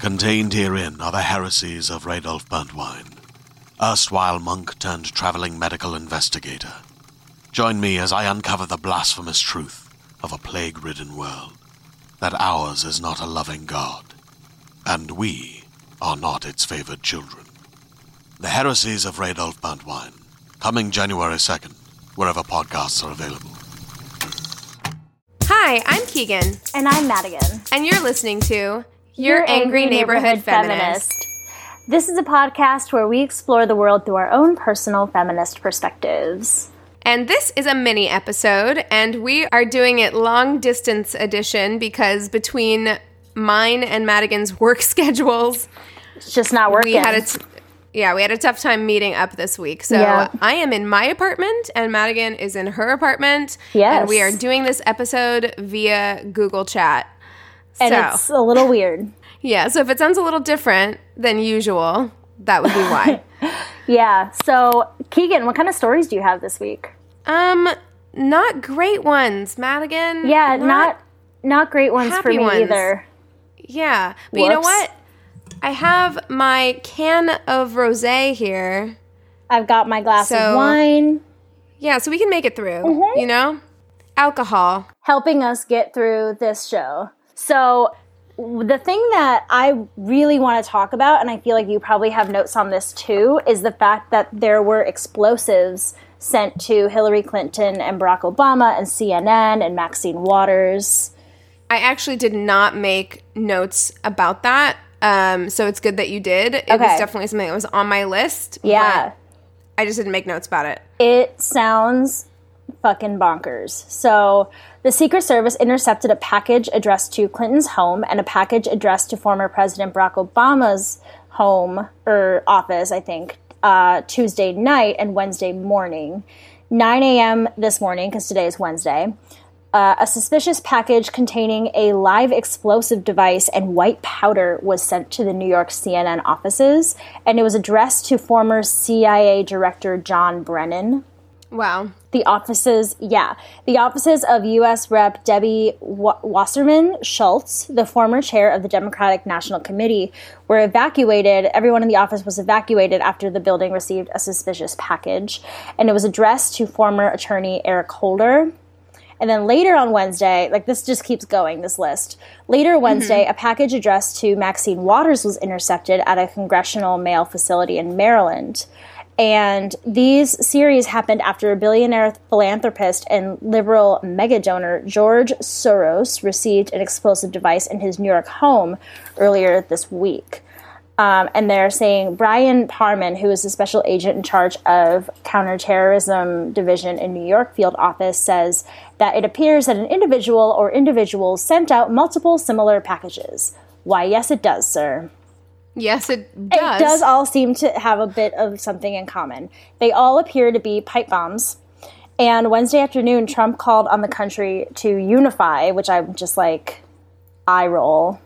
Contained herein are the heresies of Radolf Burntwine, erstwhile monk turned traveling medical investigator. Join me as I uncover the blasphemous truth of a plague ridden world that ours is not a loving God, and we are not its favored children. The Heresies of Radolf Burntwine, coming January 2nd, wherever podcasts are available. Hi, I'm Keegan, And I'm Madigan. and you're listening to Your, Angry, Neighborhood, Feminist. This is a podcast where we explore the world through our own personal feminist perspectives. And this is a mini episode, and we are doing it long distance edition because between mine and Madigan's work schedules, It's just not working. we had a t- yeah, we had a tough time meeting up this week. So Yeah. I am in my apartment and Madigan is in her apartment. Yes. And we are doing this episode via Google Chat. And so, it's a little weird. yeah, so if it sounds a little different than usual, that would be why. Yeah. So, Keegan, what kind of stories do you have this week? um, not great ones, Madigan. Yeah, not not, great ones for me ones. either. Yeah, but you know what? I have my can of rosé here. I've got my glass So- of wine Yeah, so we can make it through. Mm-hmm. You know, alcohol. helping us get through this show. So, the thing that I really want to talk about, and I feel like you probably have notes on this too, is the fact that there were explosives sent to Hillary Clinton and Barack Obama and CNN and Maxine Waters. I actually did not make notes about that. Um, so it's good that you did. It was definitely something that was on my list. Yeah. I just didn't make notes about it. It sounds fucking bonkers. So, the Secret Service intercepted a package addressed to Clinton's home and a package addressed to former President Barack Obama's home or office, I think, uh, Tuesday night and Wednesday morning. 9 a.m. this morning, because today is Wednesday. Uh, a suspicious package containing a live explosive device and white powder was sent to the New York CNN offices, and it was addressed to former CIA Director John Brennan. Wow. The offices, yeah, the offices of U.S. Rep. Debbie Wasserman Schultz, the former chair of the Democratic National Committee, were evacuated. Everyone in the office was evacuated after the building received a suspicious package, and it was addressed to former attorney Eric Holder. And then later on Wednesday, like this just keeps going, this list. Later mm-hmm. Wednesday, a package addressed to Maxine Waters was intercepted at a congressional mail facility in Maryland. And these series happened after billionaire philanthropist and liberal mega donor George Soros received an explosive device in his New York home earlier this week. Um, and they're saying Bryan Paarmann, who is the special agent in charge of counterterrorism division in New York field office, says that it appears that an individual or individuals sent out multiple similar packages. Why, yes, it does, sir. Yes, it does. It does all seem to have a bit of something in common. They all appear to be pipe bombs. And Wednesday afternoon, Trump called on the country to unify, which I'm just like, eye roll.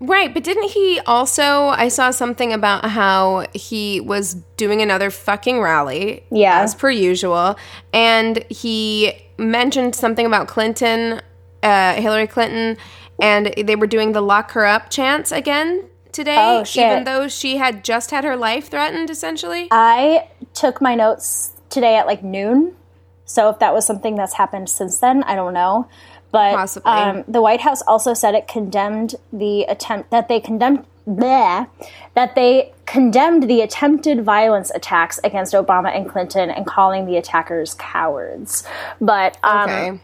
Right, but didn't he also? I saw something about how he was doing another fucking rally, Yeah. as per usual, and he mentioned something about Clinton, uh, Hillary Clinton, and they were doing the "lock her up" chants again today, Oh, even though she had just had her life threatened, essentially. I took my notes today at like noon. So if that was something that's happened since then, I don't know. But Um, the White House also said it condemned the attempt that they condemned bleh, that they condemned the attempted violence attacks against Obama and Clinton and calling the attackers cowards. But um, Okay.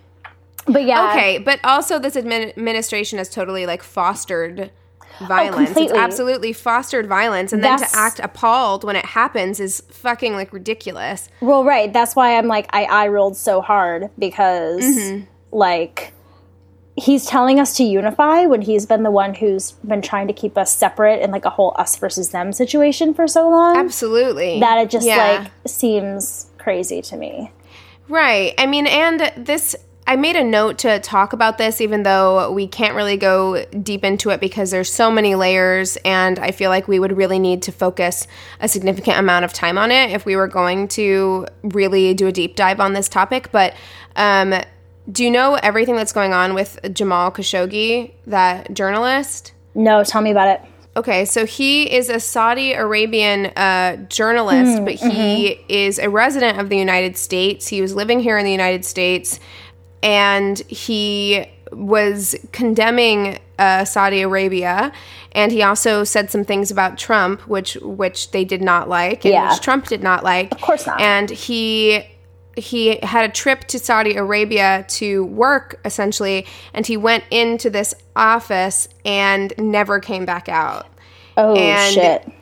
but yeah, Okay, but also this admin- administration has totally like fostered violence. it's Oh, completely. absolutely fostered violence, and then to act appalled when it happens is fucking like ridiculous. Well, right. That's why I'm like I I rolled so hard because Mm-hmm. like he's telling us to unify when he's been the one who's been trying to keep us separate in like a whole us versus them situation for so long Absolutely, that it just Yeah. like seems crazy to me. Right. I mean, and this, I made a note to talk about this, even though we can't really go deep into it because there's so many layers, and I feel like we would really need to focus a significant amount of time on it if we were going to really do a deep dive on this topic. But, um, do you know everything that's going on with Jamal Khashoggi, that journalist? No, tell me about it. Okay, so he is a Saudi Arabian uh, journalist, but he is a resident of the United States. He was living here in the United States, and he was condemning uh, Saudi Arabia, and he also said some things about Trump, which which they did not like, and Yeah. which Trump did not like. Of course not. And he he had a trip to Saudi Arabia to work essentially, and he went into this office and never came back out. Oh And- shit.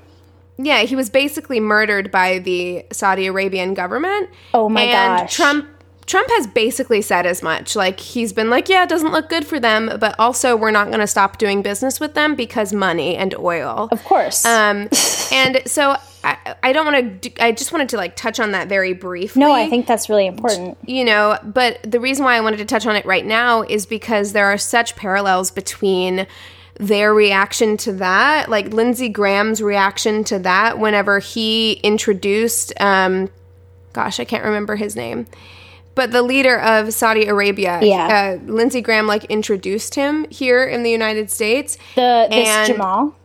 Yeah, he was basically murdered by the Saudi Arabian government. Oh my and gosh. Trump Trump has basically said as much. Like he's been like, yeah, it doesn't look good for them, but also we're not going to stop doing business with them because money and oil. Of course. Um, and so I, I don't want to. I just wanted to like touch on that very briefly. no, I think that's really important. you know. But the reason why I wanted to touch on it right now is because there are such parallels between their reaction to that, like Lindsey Graham's reaction to that, whenever he introduced, um, gosh, I can't remember his name. But the leader of Saudi Arabia, Yeah. uh, Lindsey Graham, like introduced him here in the United States. The this And- Jamal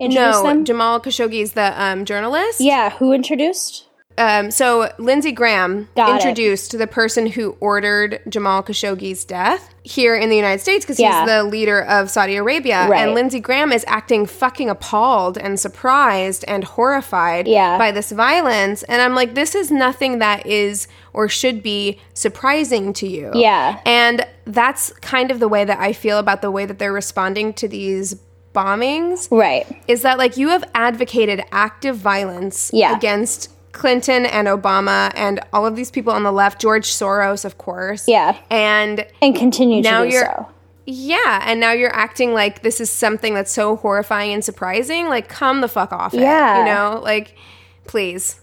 introduced No, them. Jamal Khashoggi is the um, journalist. yeah, who introduced? Um, so Lindsey Graham Got it. introduced the person who ordered Jamal Khashoggi's death here in the United States because Yeah. he's the leader of Saudi Arabia. Right. And Lindsey Graham is acting fucking appalled and surprised and horrified Yeah. by this violence. And I'm like, this is nothing that is or should be surprising to you. Yeah. And that's kind of the way that I feel about the way that they're responding to these bombings Right. is that like you have advocated active violence Yeah. against Clinton and Obama and all of these people on the left, George Soros, of course. Yeah. And And continue Now to do you're- so. yeah, and now you're acting like this is something that's so horrifying and surprising. Like, come the fuck off it. Yeah. You know, like, please.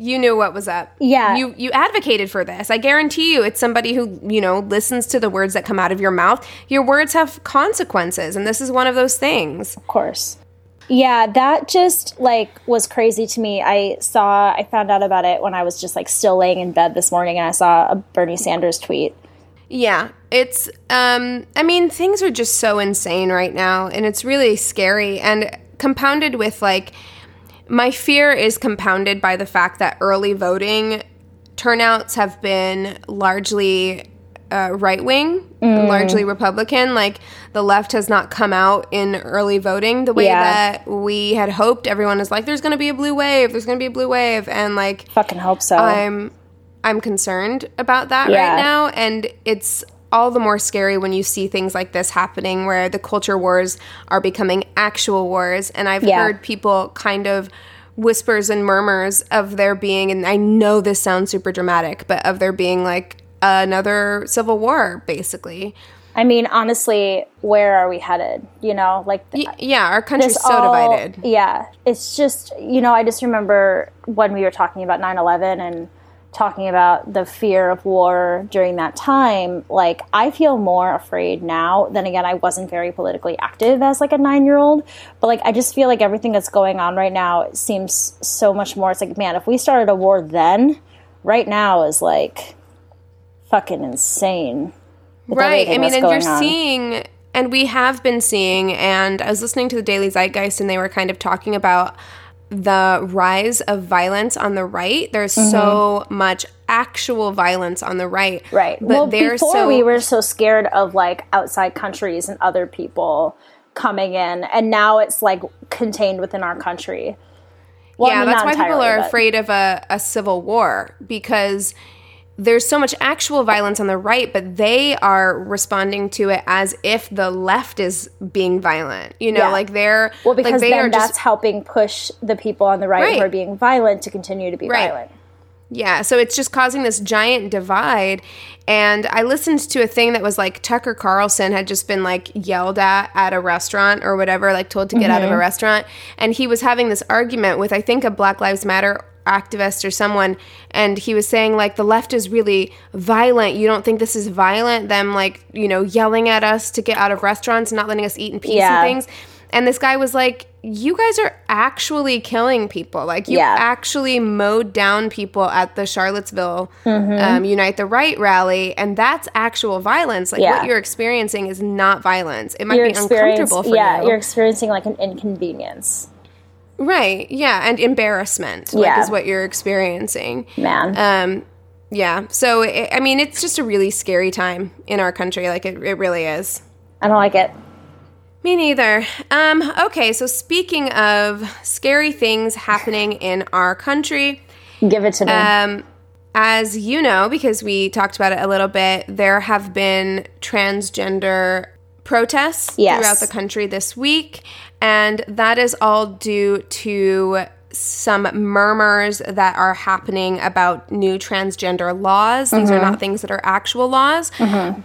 You knew what was up. Yeah. You you advocated for this. I guarantee you it's somebody who, you know, listens to the words that come out of your mouth. Your words have consequences, and this is one of those things. Of course. Yeah, that just like was crazy to me. I saw I found out about it when I was just like still laying in bed this morning and I saw a Bernie Sanders tweet. Yeah, it's um I mean things are just so insane right now and it's really scary and compounded with like my fear is compounded by the fact that early voting turnouts have been largely uh, right wing, largely Republican. Like the left has not come out in early voting the way Yeah. that we had hoped. Everyone is like, "There's going to be a blue wave. There's going to be a blue wave," and like Fucking hope so. I'm I'm concerned about that Yeah. right now and it's all the more scary when you see things like this happening where the culture wars are becoming actual wars and I've Yeah. heard people kind of whispers and murmurs of there being and I know this sounds super dramatic but of there being like another civil war basically. I mean, honestly, where are we headed? You know, like yeah, our country's so all- divided. Yeah, it's just you know I just remember when we were talking about 9/11 and talking about the fear of war during that time. Like I feel more afraid now. Then again, I wasn't very politically active as like a nine year old, but like I just feel like everything that's going on right now it seems so much more. It's like man, if we started a war then, right now is like fucking insane. Right. I mean, and you're on. seeing, and we have been seeing, and I was listening to the Daily Zeitgeist, and they were kind of talking about the rise of violence on the right. There's mm-hmm. so much actual violence on the right. Right. But well, before so. we were so scared of like outside countries and other people coming in, and now it's like contained within our country. Well, I yeah, mean, that's why people are but- afraid of a, a civil war because there's so much actual violence on the right, but they are responding to it as if the left is being violent. You know, Yeah. like they're Well, because like they then that's just helping push the people on the right, who are being violent to continue to be Right. violent. Yeah, so it's just causing this giant divide. And I listened to a thing that was like Tucker Carlson had just been like yelled at at a restaurant or whatever, like told to get out of a Mm-hmm. restaurant. And he was having this argument with, I think, a Black Lives Matter activist or someone. And he was saying, like, the left is really violent. You don't think this is violent? Them, like, you know, yelling at us to get out of restaurants and not letting us eat in peace Yeah. and things. And this guy was like, You guys are actually killing people. Like, you Yeah. actually mowed down people at the Charlottesville um, Unite the Right rally. And that's actual violence. Like, Yeah. what you're experiencing is not violence. It might You're be uncomfortable for yeah, you. Yeah, you're experiencing like an inconvenience, right. Yeah. And embarrassment, like, is what you're experiencing. man. Um, yeah. So, it, I mean, it's just a really scary time in our country. Like, it, it really is. I don't like it. Me neither. Um, okay, so speaking of scary things happening in our country, Give it to me. um, as you know, because we talked about it a little bit, there have been transgender protests Yes. throughout the country this week, and that is all due to some murmurs that are happening about new transgender laws. These are not things that are actual laws,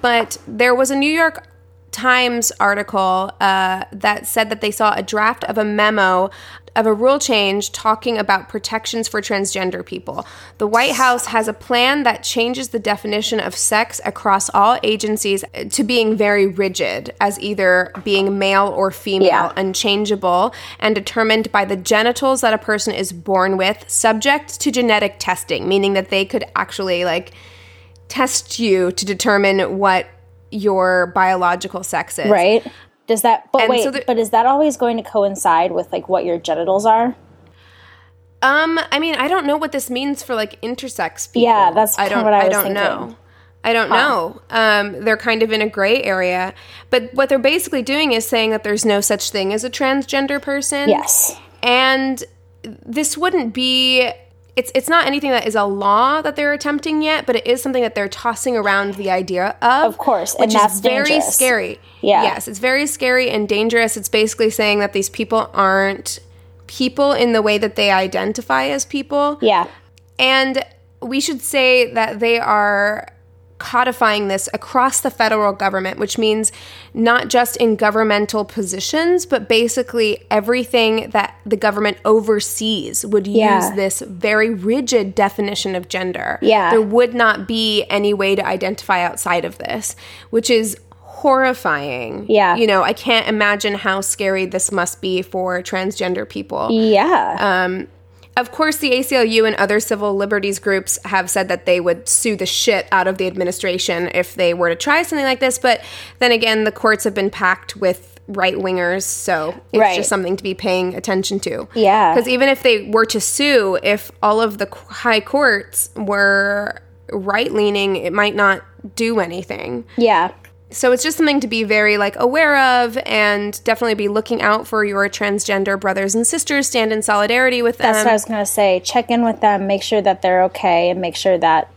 but there was a New York Times article uh, that said that they saw a draft of a memo of a rule change talking about protections for transgender people. The White House has a plan that changes the definition of sex across all agencies to being very rigid, as either being male or female, Yeah. unchangeable, and determined by the genitals that a person is born with, subject to genetic testing, meaning that they could actually like test you to determine what your biological sex is. right? Does that? But and wait, so the- but is that always going to coincide with like what your genitals are? Um, I mean, I don't know what this means for like intersex people. Yeah, that's I don't. what I was don't thinking. know. I don't know. Um, they're kind of in a gray area, but what they're basically doing is saying that there's no such thing as a transgender person. Yes. and this wouldn't be. It's it's not anything that is a law that they're attempting yet, but it is something that they're tossing around the idea of. Of course, and which that's is very dangerous. scary. Yeah. Yes, it's very scary and dangerous. It's basically saying that these people aren't people in the way that they identify as people. Yeah. And we should say that they are codifying this across the federal government, which means not just in governmental positions, but basically everything that the government oversees would Yeah. use this very rigid definition of gender. Yeah. There would not be any way to identify outside of this, which is horrifying. Yeah. You know, I can't imagine how scary this must be for transgender people. Yeah. Um, of course, the ACLU and other civil liberties groups have said that they would sue the shit out of the administration if they were to try something like this. But then again, the courts have been packed with right wingers, so it's Right. just something to be paying attention to. Yeah. Because even if they were to sue, if all of the high courts were right leaning, it might not do anything. yeah. So it's just something to be very like aware of and definitely be looking out for your transgender brothers and sisters. Stand in solidarity with them. That's what I was going to say. Check in with them, make sure that they're okay, and make sure that,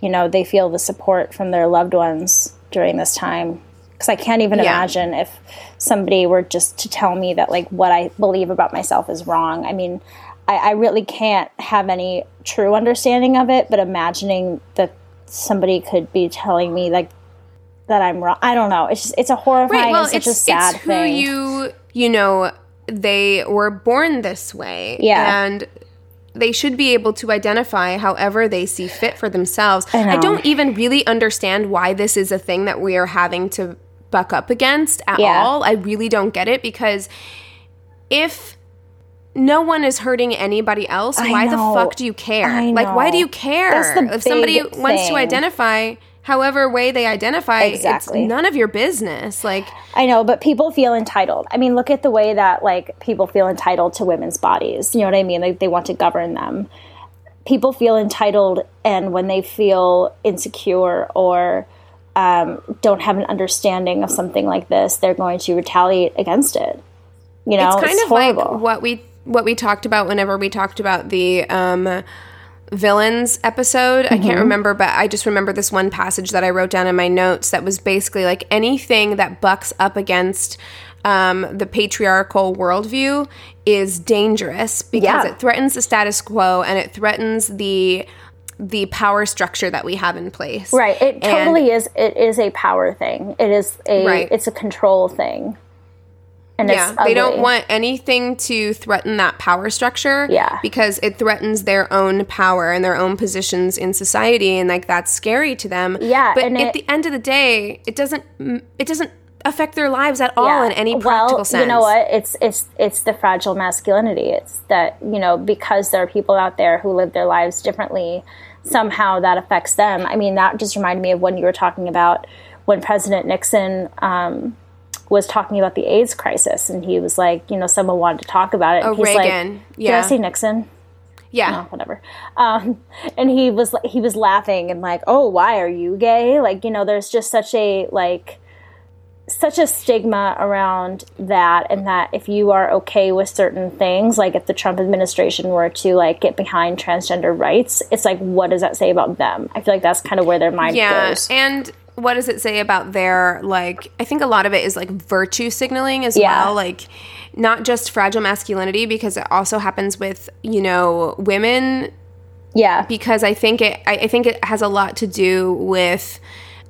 you know, they feel the support from their loved ones during this time. Because I can't even Yeah. imagine if somebody were just to tell me that, like, what I believe about myself is wrong. I mean, I, I really can't have any true understanding of it, but imagining that somebody could be telling me, like, that I'm wrong. I don't know. It's just, it's a horrifying and such a sad it's who thing. you you know they were born this way Yeah. and they should be able to identify however they see fit for themselves I know. don't even really understand why this is a thing that we are having to buck up against at Yeah. all i really don't get it because if no one is hurting anybody else why the fuck do you care I like why do you care That's the if somebody big wants to identify however way they identify Exactly. it's none of your business like I know, but people feel entitled. I mean, look at the way that like people feel entitled to women's bodies. You know what I mean? Like they want to govern them. People feel entitled, and when they feel insecure or um, don't have an understanding of something like this, they're going to retaliate against it. You know, it's kind it's of horrible. like what we what we talked about whenever we talked about the um, villains episode. I Mm-hmm. can't remember, but I just remember this one passage that I wrote down in my notes that was basically like anything that bucks up against um, the patriarchal worldview is dangerous because Yeah. it threatens the status quo and it threatens the the power structure that we have in place. Right. It And- totally is. It is a power thing. It is a. Right. It's a control thing. And Yeah, they don't want anything to threaten that power structure. Yeah. because it threatens their own power and their own positions in society, and like that's scary to them. Yeah, but at it- the end of the day, it doesn't. It doesn't affect their lives at all in any well, practical sense. you know what? It's it's it's the fragile masculinity. It's that you know because there are people out there who live their lives differently. Somehow that affects them. I mean, that just reminded me of when you were talking about when President Nixon. Um, was talking about the AIDS crisis, and he was like, you know, someone wanted to talk about it. Oh, and he's Reagan. Like, Yeah. Did I say Nixon? Yeah, oh, whatever. Um, and he was he was laughing and like, oh, why are you gay? Like, you know, there's just such a like such a stigma around that and that if you are okay with certain things like if the trump administration were to like get behind transgender rights it's like what does that say about them i feel like that's kind of where their mind yeah, goes and. What does it say about their like? I think a lot of it is like virtue signaling as Yeah. well, like not just fragile masculinity because it also happens with you know women yeah because I think it I, I think it has a lot to do with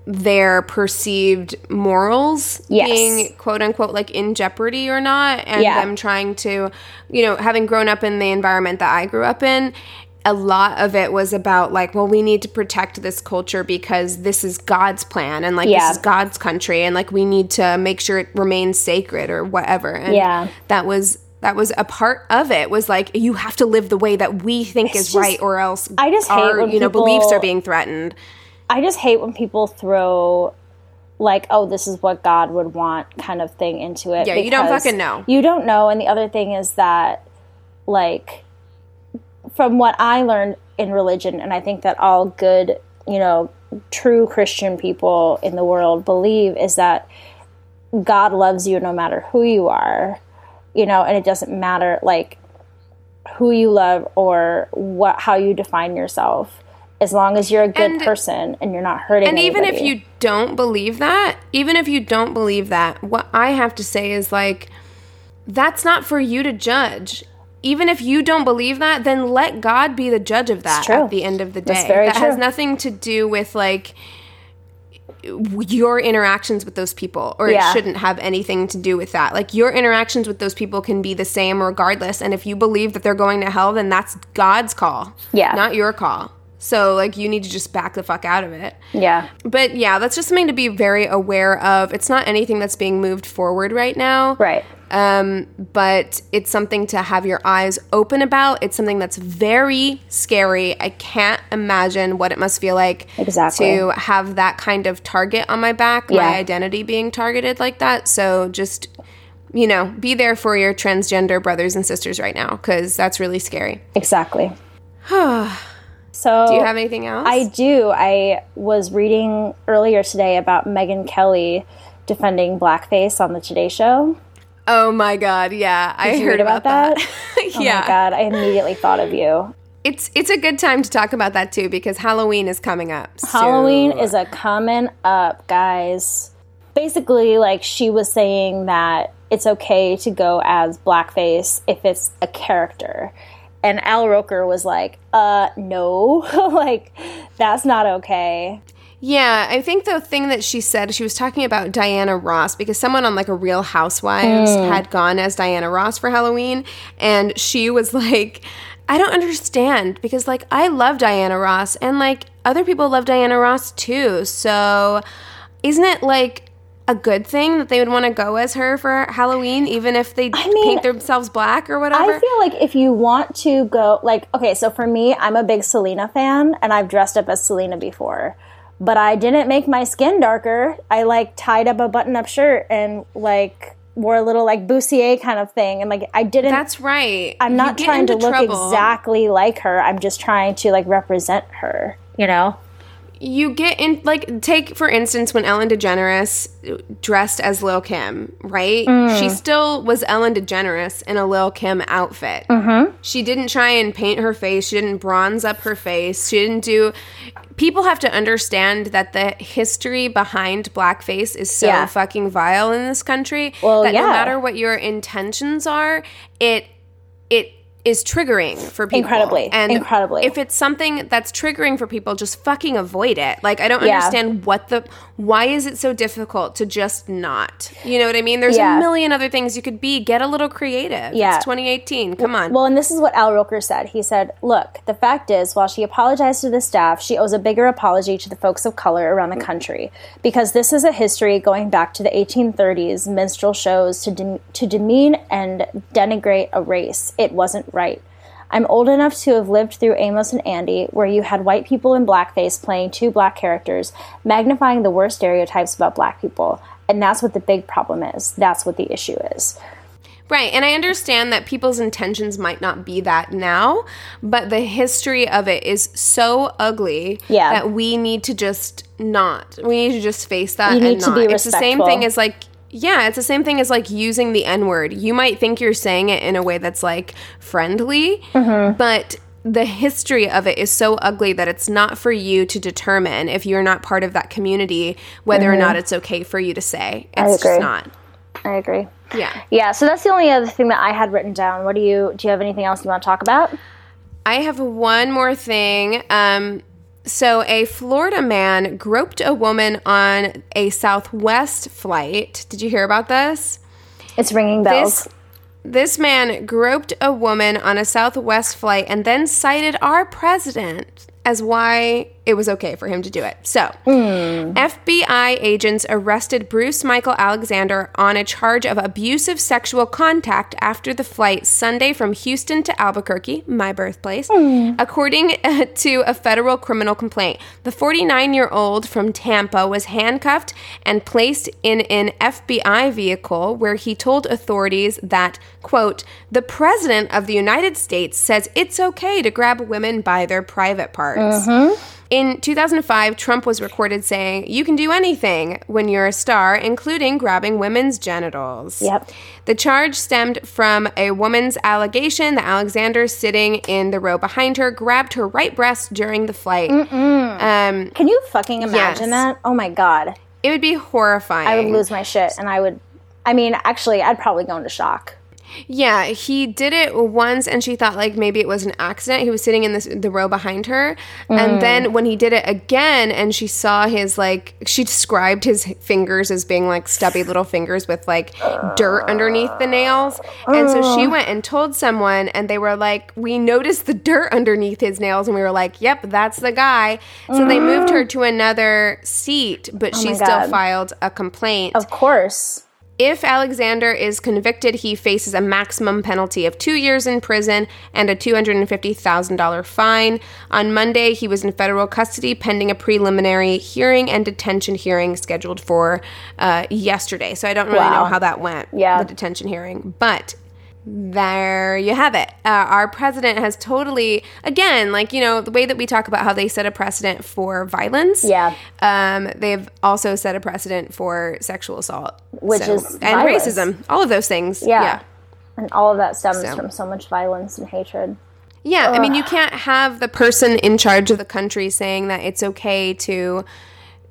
their perceived morals Yes. being quote unquote like in jeopardy or not and Yeah. them trying to you know having grown up in the environment that I grew up in a lot of it was about like well we need to protect this culture because this is God's plan and like Yeah. this is God's country and like we need to make sure it remains sacred or whatever and Yeah. that was that was a part of it was like you have to live the way that we think is just- right or else I just hate when you know people- beliefs are being threatened I just hate when people throw like, oh, this is what God would want kind of thing into it. Yeah, you don't fucking know. You don't know. And the other thing is that, like, from what I learned in religion, and I think that all good, you know, true Christian people in the world believe, is that God loves you no matter who you are, you know, and it doesn't matter, like, who you love or what how you define yourself as long as you're a good And- person and you're not hurting and even if you don't believe that even if you don't believe that what i have to say is like that's not for you to judge even if you don't believe that then let god be the judge of that at the end of the day That's very that has nothing to do with like your interactions with those people or Yeah. it shouldn't have anything to do with that like your interactions with those people can be the same regardless and if you believe that they're going to hell then that's god's call Yeah. not your call so like you need to just back the fuck out of it yeah but yeah, that's just something to be very aware of. It's not anything that's being moved forward right now. right Um, but it's something to have your eyes open about. It's something that's very scary. I can't imagine what it must feel like Exactly. to have that kind of target on my back, Yeah. my identity being targeted like that. So just, you know, be there for your transgender brothers and sisters right now because that's really scary. exactly so Do you have anything else? I do. I was reading earlier today about Megyn Kelly defending blackface on the Today Show. Oh my God. Yeah. I Did you heard read about that. Oh yeah. my god, I immediately thought of you. It's it's a good time to talk about that too because Halloween is coming up. So- Halloween is a coming up, guys. Basically, like she was saying that it's okay to go as blackface if it's a character. And Al Roker was like, uh, no, like, that's not okay. Yeah, I think the thing that she said, she was talking about Diana Ross because someone on like a Real Housewives Hmm. had gone as Diana Ross for Halloween, and she was like, I don't understand because like I love Diana Ross and like other people love Diana Ross too. So isn't it like a good thing that they would want to go as her for Halloween, even if they mean, paint themselves black or whatever? I feel like if you want to go, like, okay, so for me, I'm a big Selena fan, and I've dressed up as Selena before, but I didn't make my skin darker. I like tied up a button-up shirt and like wore a little like bustier kind of thing, and like I didn't. That's right. I'm not trying to look trouble. exactly like her. I'm just trying to like represent her. You know? You get in like take for instance when Ellen DeGeneres dressed as Lil Kim, right? Mm. She still was Ellen DeGeneres in a Lil Kim outfit. Mm-hmm. She didn't try and paint her face. She didn't bronze up her face. She didn't do. People have to understand that the history behind blackface is so Yeah. fucking vile in this country Well, that no matter what your intentions are, it is triggering for people. Incredibly. And Incredibly. If it's something that's triggering for people, just fucking avoid it. Like I don't Yeah. understand what the why is it so difficult to just not? You know what I mean? There's Yeah. a million other things you could be. Get a little creative. Yeah. It's 2018. Come on. Well, and this is what Al Roker said. He said, Look, the fact is, while she apologized to the staff, she owes a bigger apology to the folks of color around the country. Because this is a history going back to the 1830s minstrel shows to, dem- to demean and denigrate a race. It wasn't right. I'm old enough to have lived through Amos and Andy, where you had white people in blackface playing two black characters, magnifying the worst stereotypes about black people. And that's what the big problem is. That's what the issue is. Right. And I understand that people's intentions might not be that now, but the history of it is so ugly Yeah. that we need to just not. We need to just face that You and need to not. be it's the same thing as like yeah, it's the same thing as like using the N word. You might think you're saying it in a way that's like friendly, Mm-hmm. but the history of it is so ugly that it's not for you to determine if you're not part of that community whether or not it's okay for you to say. It's Mm-hmm. agree. just not. I agree. Yeah. Yeah, so that's the only other thing that I had written down. What do you do you have anything else you want to talk about? I have one more thing. Um, so, a Florida man groped a woman on a Southwest flight. Did you hear about this? It's ringing bells. This this man groped a woman on a Southwest flight and then cited our president as why it was okay for him to do it. So, hmm. FBI agents arrested Bruce Michael Alexander on a charge of abusive sexual contact after the flight Sunday from Houston to Albuquerque, my birthplace, hmm. according uh, to a federal criminal complaint. The 49 year old from Tampa was handcuffed and placed in an FBI vehicle where he told authorities that, quote, the president of the United States says it's okay to grab women by their private parts. Mm-hmm. In 2005, Trump was recorded saying, You can do anything when you're a star, including grabbing women's genitals. Yep. The charge stemmed from a woman's allegation that Alexander, sitting in the row behind her, grabbed her right breast during the flight. Um, Can you fucking imagine Yes. that? Oh my god. it would be horrifying. I would lose my shit and I would I mean, actually, I'd probably go into shock. Yeah, he did it once, and she thought like maybe it was an accident. He was sitting in this the row behind her, Mm. and then when he did it again, and she saw his like she described his fingers as being like stubby little fingers with like dirt underneath the nails, and so she went and told someone, and they were like, "We noticed the dirt underneath his nails," and we were like, "Yep, that's the guy." So they moved her to another seat, but she still filed a complaint. Of course. If Alexander is convicted, he faces a maximum penalty of two years in prison and a $250,000 fine. On Monday, he was in federal custody pending a preliminary hearing and detention hearing scheduled for uh, yesterday. So I don't really know how that went, Yeah. the detention hearing. But there you have it. Uh, our president has totally, again, like, you know, the way that we talk about how they set a precedent for violence. Yeah. Um, they've also set a precedent for sexual assault, Which So- is and violence. racism, all of those things. Yeah. yeah, And all of that stems So. from so much violence and hatred. Yeah, I mean, you can't have the person in charge of the country saying that it's okay to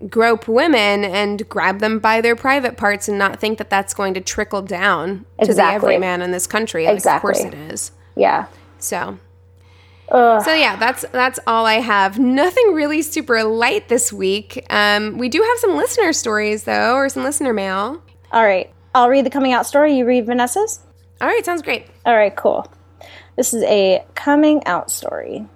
grope women and grab them by their private parts and not think that that's going to trickle down to the Exactly. everyman in this country. Like, Exactly. Of course it is. Yeah. So. So yeah, that's that's all I have. Nothing really super light this week. Um, we do have some listener stories though, or some listener mail. All right. I'll read the coming out story. You read Vanessa's? All right, sounds great. All right, cool. This is a coming out story.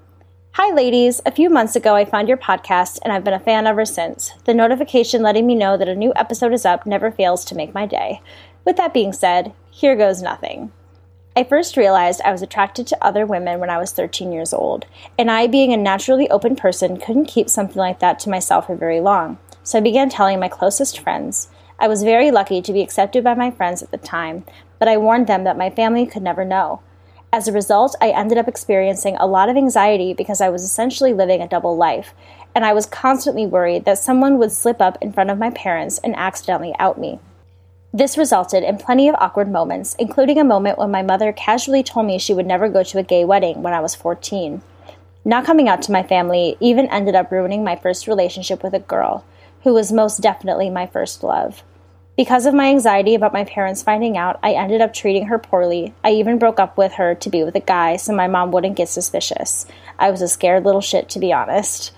Hi, ladies. A few months ago, I found your podcast, and I've been a fan ever since. The notification letting me know that a new episode is up never fails to make my day. With that being said, here goes nothing. I first realized I was attracted to other women when I was 13 years old, and I, being a naturally open person, couldn't keep something like that to myself for very long. So I began telling my closest friends. I was very lucky to be accepted by my friends at the time, but I warned them that my family could never know. As a result, I ended up experiencing a lot of anxiety because I was essentially living a double life, and I was constantly worried that someone would slip up in front of my parents and accidentally out me. This resulted in plenty of awkward moments, including a moment when my mother casually told me she would never go to a gay wedding when I was 14. Not coming out to my family even ended up ruining my first relationship with a girl, who was most definitely my first love. Because of my anxiety about my parents finding out, I ended up treating her poorly. I even broke up with her to be with a guy so my mom wouldn't get suspicious. I was a scared little shit, to be honest.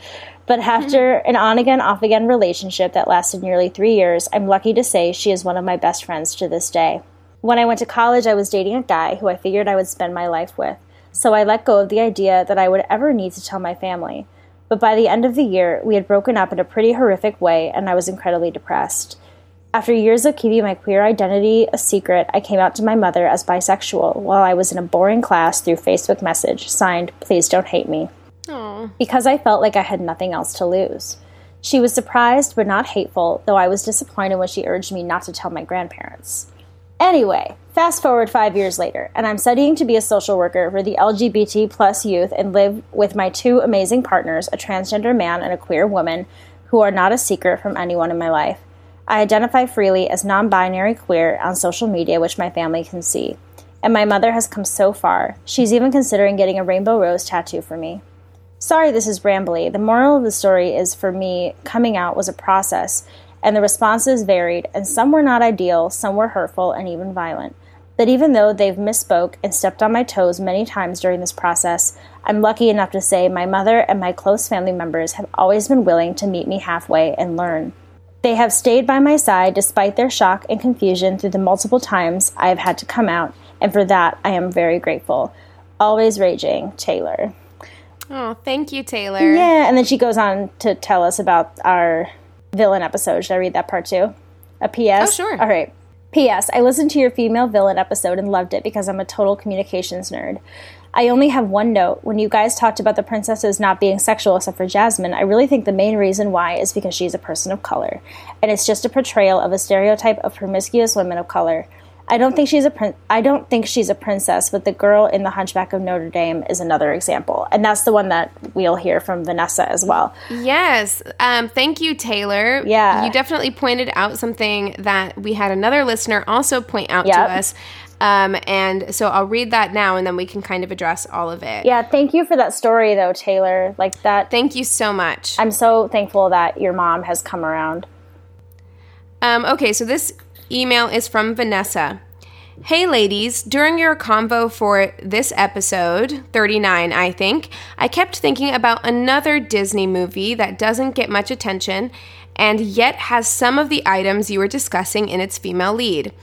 But mm-hmm. after an on again, off again relationship that lasted nearly three years, I'm lucky to say she is one of my best friends to this day. When I went to college, I was dating a guy who I figured I would spend my life with, so I let go of the idea that I would ever need to tell my family. But by the end of the year, we had broken up in a pretty horrific way, and I was incredibly depressed. After years of keeping my queer identity a secret, I came out to my mother as bisexual while I was in a boring class through Facebook message, signed, Please Don't Hate Me because I felt like I had nothing else to lose. She was surprised but not hateful, though I was disappointed when she urged me not to tell my grandparents. Anyway, fast forward five years later, and I'm studying to be a social worker for the LGBT plus youth and live with my two amazing partners, a transgender man and a queer woman, who are not a secret from anyone in my life. I identify freely as non binary queer on social media, which my family can see. And my mother has come so far. She's even considering getting a rainbow rose tattoo for me. Sorry, this is rambly. The moral of the story is for me, coming out was a process, and the responses varied, and some were not ideal, some were hurtful, and even violent. But even though they've misspoke and stepped on my toes many times during this process, I'm lucky enough to say my mother and my close family members have always been willing to meet me halfway and learn. They have stayed by my side despite their shock and confusion through the multiple times I have had to come out, and for that I am very grateful. Always raging, Taylor. Oh, thank you, Taylor. Yeah, and then she goes on to tell us about our villain episode. Should I read that part too? A PS? Oh, sure. All right. P.S. I listened to your female villain episode and loved it because I'm a total communications nerd. I only have one note. When you guys talked about the princesses not being sexual except for Jasmine, I really think the main reason why is because she's a person of color. And it's just a portrayal of a stereotype of promiscuous women of color. I don't think she's a prin- I don't think she's a princess, but the girl in the Hunchback of Notre Dame is another example, and that's the one that we'll hear from Vanessa as well. Yes. Um, thank you, Taylor. Yeah. You definitely pointed out something that we had another listener also point out Yep. to us. Um, and so I'll read that now and then we can kind of address all of it. Yeah, thank you for that story though, Taylor. Like that Thank you so much. I'm so thankful that your mom has come around. Um, okay, so this email is from Vanessa. Hey ladies, during your convo for this episode, 39, I think, I kept thinking about another Disney movie that doesn't get much attention and yet has some of the items you were discussing in its female lead.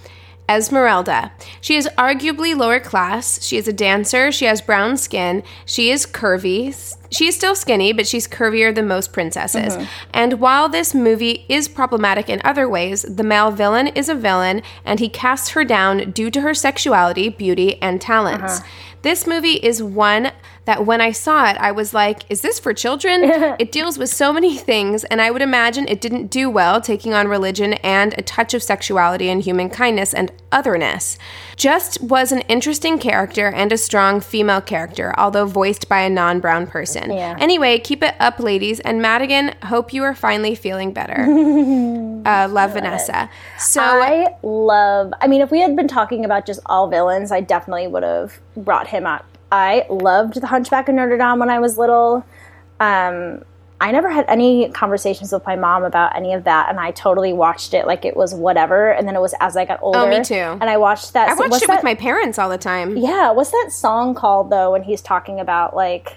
Esmeralda. She is arguably lower class. She is a dancer. She has brown skin. She is curvy. She is still skinny, but she's curvier than most princesses. Uh-huh. And while this movie is problematic in other ways, the male villain is a villain and he casts her down due to her sexuality, beauty, and talents. Uh-huh. This movie is one that when I saw it, I was like, is this for children? it deals with so many things, and I would imagine it didn't do well taking on religion and a touch of sexuality and human kindness and otherness. Just was an interesting character and a strong female character, although voiced by a non brown person. Yeah. Anyway, keep it up, ladies. And Madigan, hope you are finally feeling better. uh, love, Vanessa. So, I love I mean if we had been talking about just all villains, I definitely would have brought him up. I loved the Hunchback of Notre Dame when I was little. Um I never had any conversations with my mom about any of that, and I totally watched it like it was whatever. And then it was as I got older. Oh, me too. And I watched that. I watched what's it that, with my parents all the time. Yeah, what's that song called though? When he's talking about like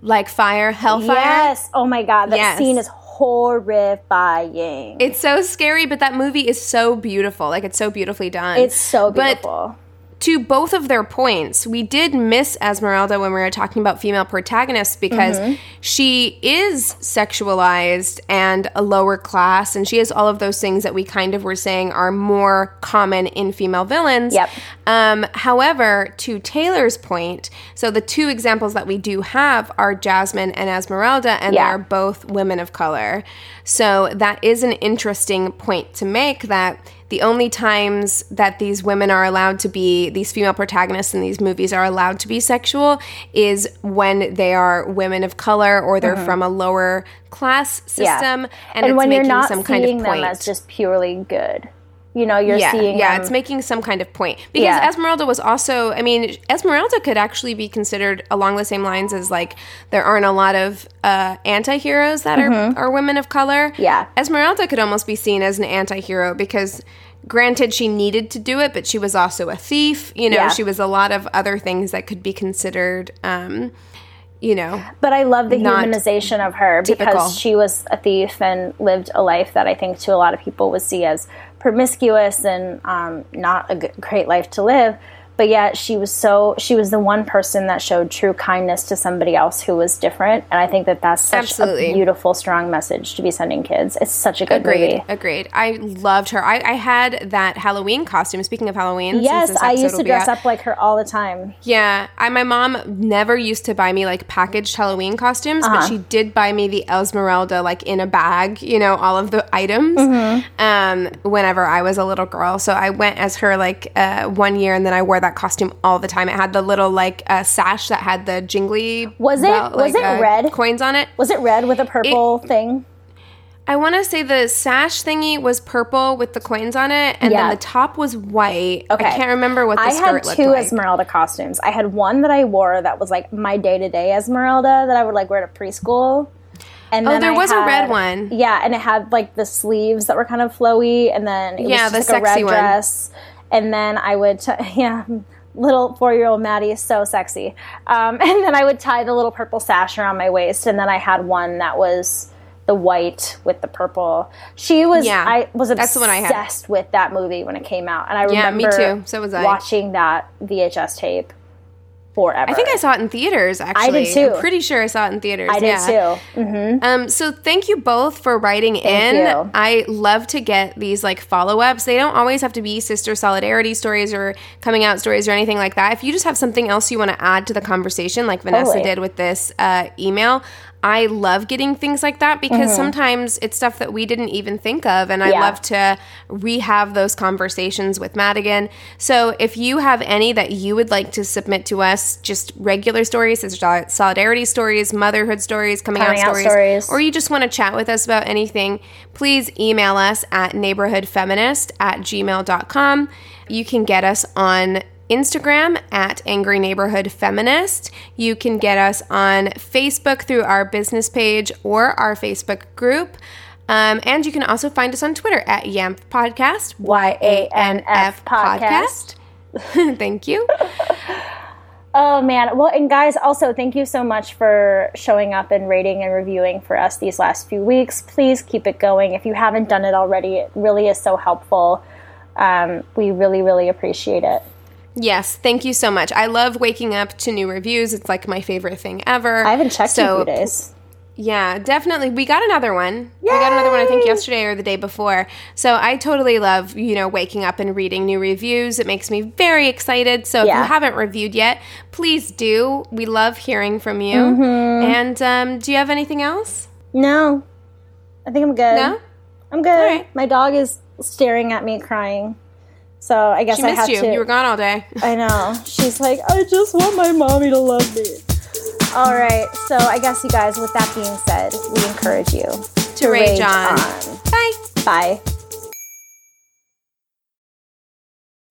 Like fire, hellfire. yes, oh my god, that Yes. scene is horrifying. It's so scary, but that movie is so beautiful. Like it's so beautifully done. It's so But beautiful. To both of their points, we did miss Esmeralda when we were talking about female protagonists because Mm-hmm. she is sexualized and a lower class, and she has all of those things that we kind of were saying are more common in female villains. Yep. Um, however, to Taylor's point, so the two examples that we do have are Jasmine and Esmeralda, and Yeah. they're both women of color. So that is an interesting point to make that the only times that these women are allowed to be, these female protagonists in these movies are allowed to be sexual is when they are women of color or they're from a lower class system. Mm-hmm. Yeah. And, And, it's when you're making not some seeing kind of them point. as just purely good, you know, you're yeah, seeing yeah, them. it's making some kind of point because Yeah. Esmeralda was also. I mean, Esmeralda could actually be considered along the same lines as like there aren't a lot of uh, anti-heroes that are are women of color. Mm-hmm. Yeah. Esmeralda could almost be seen as an anti-hero because. Granted, she needed to do it, but she was also a thief. You know, Yeah. she was a lot of other things that could be considered, um, you know, But I love the humanization of her typical. because she was a thief and lived a life that I think to a lot of people would see as promiscuous and um, not a great life to live. But yet she was so she was the one person that showed true kindness to somebody else who was different, and I think that that's such Absolutely. a beautiful, strong message to be sending kids. It's such a good Agreed. movie. Agreed. I loved her. I, I had that Halloween costume. Speaking of Halloween, Yes, I used to dress up like her all the time. Yeah, I, my mom never used to buy me like packaged Halloween costumes, Uh-huh. but she did buy me the Esmeralda like in a bag. You know, all of the items. Mm-hmm. Um, whenever I was a little girl, so I went as her like uh, one year, and then I wore that costume all the time. It had the little like uh, sash that had the jingly. Was it- belt, was like, it uh, red? coins on it? Was it red with a purple thing? I want to say the sash thingy was purple with the coins on it, and Yeah. then the top was white. Okay. I can't remember what the I skirt had two. Esmeralda costumes. I had one that I wore that was like my day to day Esmeralda that I would like wear to preschool. And Oh, then there I was a red one. Yeah, and it had like the sleeves that were kind of flowy, and then it Yeah, was the just like a red one. dress. And then I would, t- yeah, little four year old Maddie is so sexy. Um, and then I would tie the little purple sash around my waist, and then I had one that was the white with the purple. She was, Yeah, I was that's the one I had. obsessed with that movie when it came out, and I remember Yeah, me too. So was I. watching that VHS tape forever. I think I saw it in theaters. Actually, I did too. I'm pretty sure I saw it in theaters. I did yeah. too. hmm Um, so thank you both for writing in. you. I love to get these like follow ups. They don't always have to be sister solidarity stories or coming out stories or anything like that. If you just have something else you want to add to the conversation, like Vanessa Totally. did with this uh, email, I love getting things like that because sometimes it's stuff that we didn't even think of, and I Mm-hmm. Yeah. love to rehave those conversations with Madigan. So if you have any that you would like to submit to us, just regular stories, solidarity stories, motherhood stories, coming, Coming out, out stories, stories. or you just want to chat with us about anything, please email us at neighborhoodfeminist at gmail.com. You can get us on Instagram at Angry Neighborhood Feminist. You can get us on Facebook through our business page or our Facebook group. Um, and you can also find us on Twitter at YANF Podcast. Y A N F podcast. podcast. Thank you. Oh man. Well, and guys, also thank you so much for showing up and rating and reviewing for us these last few weeks. Please keep it going. If you haven't done it already, it really is so helpful. Um, we really, really appreciate it. Yes, thank you so much. I love waking up to new reviews. It's like my favorite thing ever. I haven't checked in a few days. Yeah, definitely. We got another one. We got another one I think yesterday or the day before. So I totally love, you know, waking up and reading new reviews. It makes me very excited. So if you haven't reviewed yet, please do. We love hearing from you. Mm-hmm. And um, do you have anything else? No, I think I'm good. No? I'm good. Right. My dog is staring at me crying. So I guess She I missed you. to. You were gone all day. I know. She's like, I just want my mommy to love me. All right. So I guess you guys, with that being said, we encourage you to, rage on. Bye. Bye.